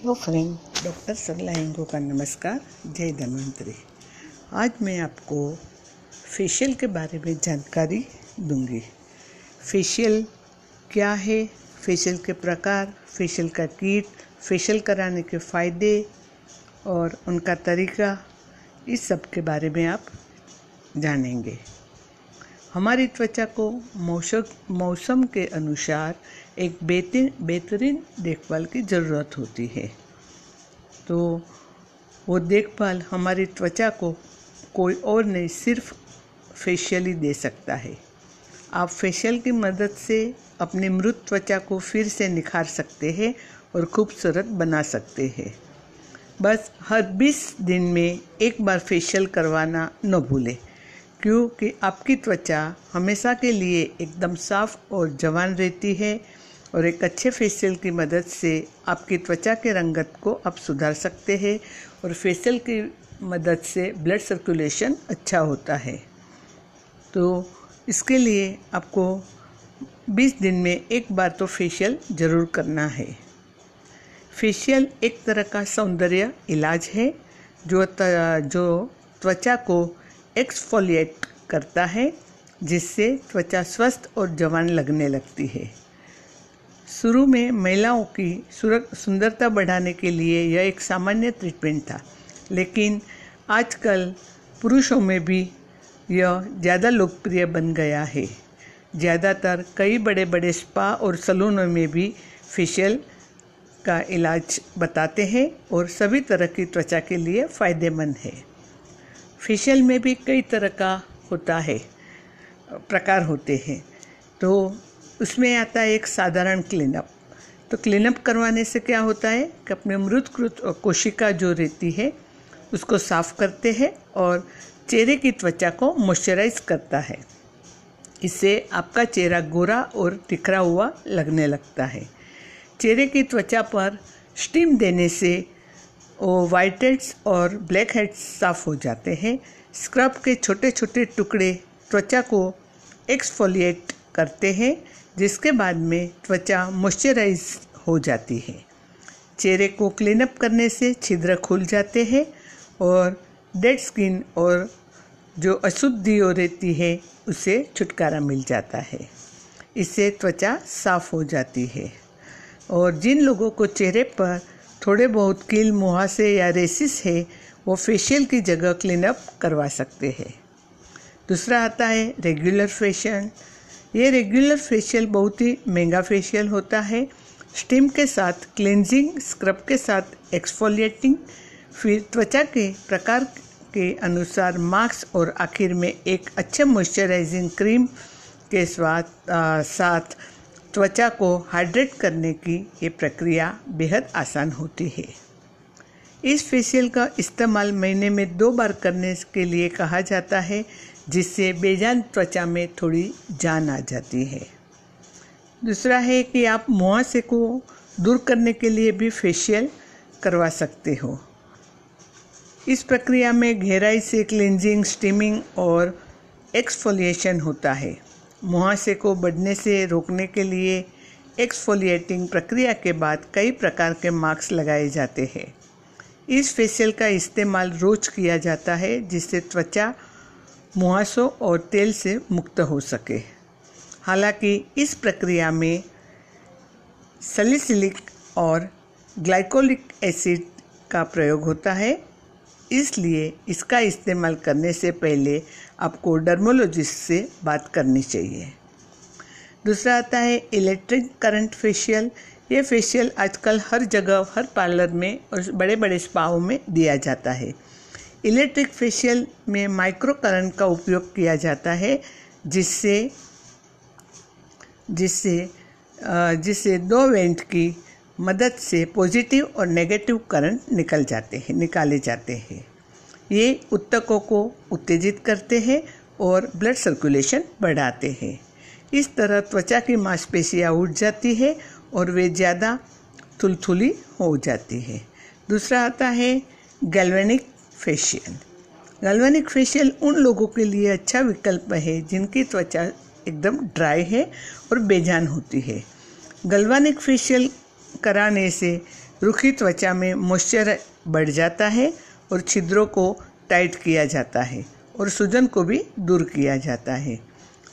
Hello friend doctor Sarla हिंगो का नमस्कार, जय धन्वंतरी। आज मैं आपको फेशियल के बारे में जानकारी दूँगी। फेशियल क्या है? फेशियल के प्रकार, फेशियल का किट, फेशियल कराने के फ़ायदे और उनका तरीका, इस सब के बारे में आप जानेंगे। हमारी त्वचा को मौसम मौसम के अनुसार एक बेहतरीन बेहतरीन देखभाल की ज़रूरत होती है। तो वो देखभाल हमारी त्वचा को कोई और नहीं, सिर्फ़ फेशियल ही दे सकता है। आप फेशियल की मदद से अपनी मृत त्वचा को फिर से निखार सकते हैं और खूबसूरत बना सकते हैं। बस हर 20 दिन में एक बार फेशियल करवाना न भूलें। क्योंकि आपकी त्वचा हमेशा के लिए एकदम साफ़ और जवान रहती है और एक अच्छे फेशियल की मदद से आपकी त्वचा के रंगत को आप सुधार सकते हैं और फेशियल की मदद से ब्लड सर्कुलेशन अच्छा होता है। तो इसके लिए आपको 20 दिन में एक बार तो फेशियल ज़रूर करना है। फेशियल एक तरह का सौंदर्य इलाज है, जो जो त्वचा को एक्सफोलिएट करता है, जिससे त्वचा स्वस्थ और जवान लगने लगती है। शुरू में महिलाओं की सुंदरता बढ़ाने के लिए यह एक सामान्य ट्रीटमेंट था, लेकिन आजकल पुरुषों में भी यह ज़्यादा लोकप्रिय बन गया है। ज़्यादातर कई बड़े बड़े स्पा और सलूनों में भी फेशियल का इलाज बताते हैं और सभी तरह की त्वचा के लिए फ़ायदेमंद है। फेशियल में भी कई तरह का होता है, प्रकार होते हैं। तो उसमें आता है एक साधारण क्लीनअप। तो क्लीनअप करवाने से क्या होता है कि अपने मृत कोशिका जो रहती है, उसको साफ़ करते हैं और चेहरे की त्वचा को मॉइस्चराइज करता है। इससे आपका चेहरा गोरा और टिखरा हुआ लगने लगता है। चेहरे की त्वचा पर स्टीम देने से वाइट हेड्स और ब्लैक हेड्स साफ़ हो जाते हैं। स्क्रब के छोटे छोटे टुकड़े त्वचा को एक्सफोलिएट करते हैं, जिसके बाद में त्वचा मॉइस्चराइज हो जाती है। चेहरे को क्लीनअप करने से छिद्र खुल जाते हैं और डेड स्किन और जो अशुद्धि हो रहती है, उसे छुटकारा मिल जाता है। इससे त्वचा साफ़ हो जाती है। और जिन लोगों को चेहरे पर थोड़े बहुत कील मुहासे या रेसिस है, वो फेशियल की जगह क्लीनअप करवा सकते हैं। दूसरा आता है रेगुलर फेशियल ये रेगुलर फेशियल बहुत ही महँगा फेशियल होता है। स्टीम के साथ क्लेंजिंग स्क्रब के साथ एक्सफोलिएटिंग फिर त्वचा के प्रकार के अनुसार मास्क और आखिर में एक अच्छे मॉइस्चराइजिंग क्रीम के स्वाद साथ त्वचा को हाइड्रेट करने की ये प्रक्रिया बेहद आसान होती है। इस फेशियल का इस्तेमाल महीने में दो बार करने के लिए कहा जाता है, जिससे बेजान त्वचा में थोड़ी जान आ जाती है। दूसरा है कि आप मुहासे को दूर करने के लिए भी फेशियल करवा सकते हो। इस प्रक्रिया में गहराई से क्लिनजिंग स्टीमिंग और एक्सफोलिएशन होता है। मुहासे को बढ़ने से रोकने के लिए एक्सफोलिएटिंग प्रक्रिया के बाद कई प्रकार के मास्क लगाए जाते हैं। इस फेशियल का इस्तेमाल रोज किया जाता है, जिससे त्वचा, मुहासों और तेल से मुक्त हो सके। हालाँकि इस प्रक्रिया में सलिसिलिक और ग्लाइकोलिक एसिड का प्रयोग होता है। इसलिए इसका इस्तेमाल करने से पहले आपको डर्मोलॉजिस्ट से बात करनी चाहिए। दूसरा आता है इलेक्ट्रिक करंट फेशियल। ये फेशियल आजकल हर जगह, हर पार्लर में और बड़े बड़े स्पाओं में दिया जाता है। इलेक्ट्रिक फेशियल में माइक्रो करंट का उपयोग किया जाता है, जिससे जिससे जिससे दो वेंट की मदद से पॉजिटिव और नेगेटिव करंट निकल जाते हैं, निकाले जाते हैं। ये उत्तकों को उत्तेजित करते हैं और ब्लड सर्कुलेशन बढ़ाते हैं। इस तरह त्वचा की मांसपेशियाँ उठ जाती है और वे ज़्यादा थुलथुली हो जाती है। दूसरा आता है गैल्वेनिक फेशियल गैल्वेनिक फेशियल उन लोगों के लिए अच्छा विकल्प है जिनकी त्वचा एकदम ड्राई है और बेजान होती है। गल्वानिक फेशियल कराने से रुखी त्वचा में मॉइस्चर बढ़ जाता है और छिद्रों को टाइट किया जाता है और सूजन को भी दूर किया जाता है।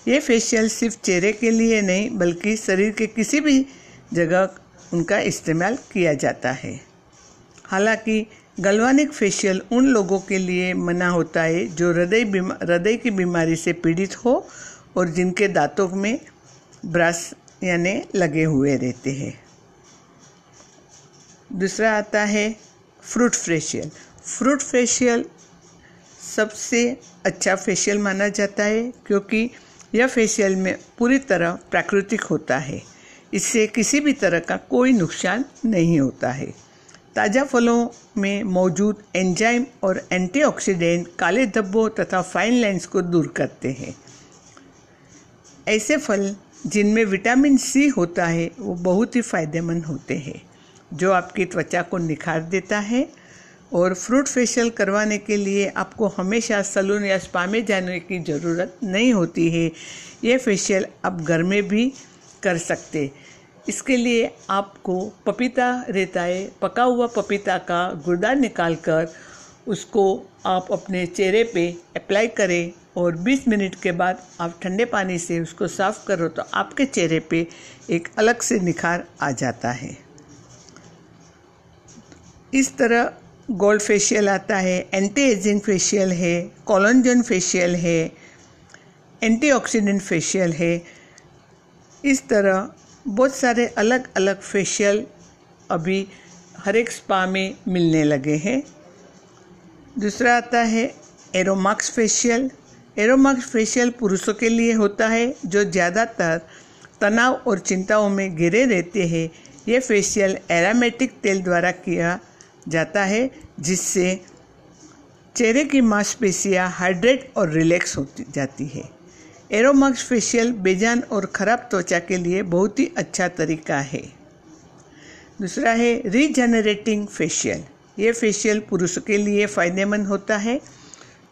ये फेशियल सिर्फ़ चेहरे के लिए नहीं, बल्कि शरीर के किसी भी जगह उनका इस्तेमाल किया जाता है। हालाँकि गलवानिक फेशियल उन लोगों के लिए मना होता है जो हृदय हृदय की बीमारी से पीड़ित हो और जिनके दांतों में ब्रश यानी लगे हुए रहते हैं। दूसरा आता है फ्रूट फेशियल फ्रूट फेशियल सबसे अच्छा फेशियल माना जाता है, क्योंकि यह फेशियल में पूरी तरह प्राकृतिक होता है। इससे किसी भी तरह का कोई नुकसान नहीं होता है। ताज़ा फलों में मौजूद एंजाइम और एंटीऑक्सीडेंट काले धब्बों तथा फाइन लाइंस को दूर करते हैं। ऐसे फल जिनमें विटामिन सी होता है, वो बहुत ही फ़ायदेमंद होते हैं, जो आपकी त्वचा को निखार देता है और फ्रूट फेशियल करवाने के लिए आपको हमेशा सलून या स्पा में जाने की ज़रूरत नहीं होती है। ये फेशियल आप घर में भी कर सकते। इसके लिए आपको पपीता रहता है पका हुआ पपीता का गुर्दा निकाल कर उसको आप अपने चेहरे पे अप्लाई करें और 20 मिनट के बाद आप ठंडे पानी से उसको साफ़ करो तो आपके चेहरे पे एक अलग से निखार आ जाता है। इस तरह गोल्ड फेशियल आता है एंटी एजिंग फेशियल है कॉलोजन फेशियल है एंटीऑक्सीडेंट फेशियल है। इस तरह बहुत सारे अलग अलग फेशियल अभी हर एक स्पा में मिलने लगे हैं। दूसरा आता है एरोमाक्स फेशियल एरोमाक्स फेशियल पुरुषों के लिए होता है, जो ज़्यादातर तनाव और चिंताओं में घिरे रहते हैं। ये फेशियल एरामेटिक तेल द्वारा किया जाता है, जिससे चेहरे की मांसपेशियाँ हाइड्रेट और रिलैक्स होती जाती है। एरोमक्स फेशियल बेजान और ख़राब त्वचा के लिए बहुत ही अच्छा तरीका है। दूसरा है, रीजनरेटिंग फेशियल। ये फेशियल पुरुषों के लिए फ़ायदेमंद होता है।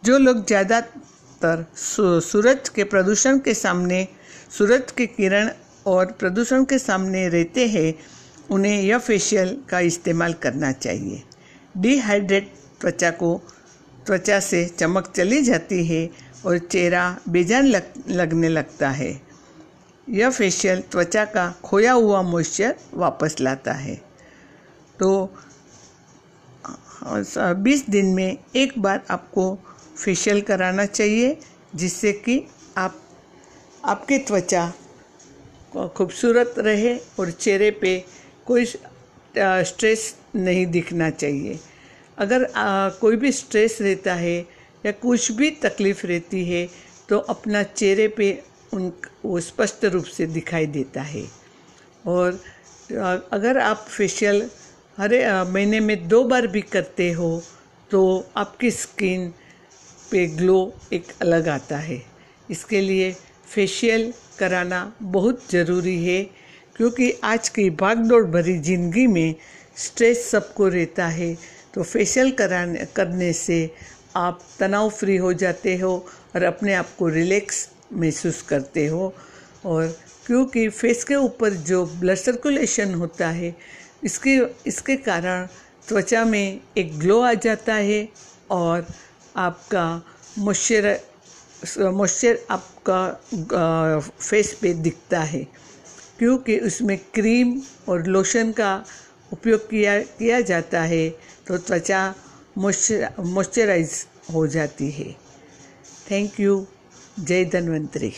जो लोग ज़्यादातर सूरज के प्रदूषण के सामने, सूरज के किरण और प्रदूषण के सामने रहते हैं उन्हें यह फेशियल का इस्तेमाल करना चाहिए। डिहाइड्रेट त्वचा को त्वचा से चमक चली जाती है और चेहरा बेजान लग, लगने लगता है। यह फेशियल त्वचा का खोया हुआ मॉइस्चर वापस लाता है। तो बीस दिन में एक बार आपको फेशियल कराना चाहिए जिससे कि आप आपकी त्वचा खूबसूरत रहे और चेहरे पे कोई स्ट्रेस नहीं दिखना चाहिए। अगर आ, कोई भी स्ट्रेस रहता है या कुछ भी तकलीफ़ रहती है तो अपना चेहरे पे उन वो स्पष्ट रूप से दिखाई देता है। और अगर आप फेशियल हर महीने में दो बार भी करते हो तो आपकी स्किन पे ग्लो एक अलग आता है। इसके लिए फेशियल कराना बहुत ज़रूरी है। क्योंकि आज की भागदौड़ भरी ज़िंदगी में स्ट्रेस सबको रहता है तो फेशियल कराने, करने से आप तनाव फ्री हो जाते हो और अपने आप को रिलैक्स महसूस करते हो। और क्योंकि फेस के ऊपर जो ब्लड सर्कुलेशन होता है, इसके इसके कारण त्वचा में एक ग्लो आ जाता है और आपका मॉइस्चर मॉइस्चर आपका फेस पे दिखता है। क्योंकि उसमें क्रीम और लोशन का उपयोग किया किया जाता है तो त्वचा मॉइस्चराइज हो जाती है। थैंक यू जय धन्वंतरी।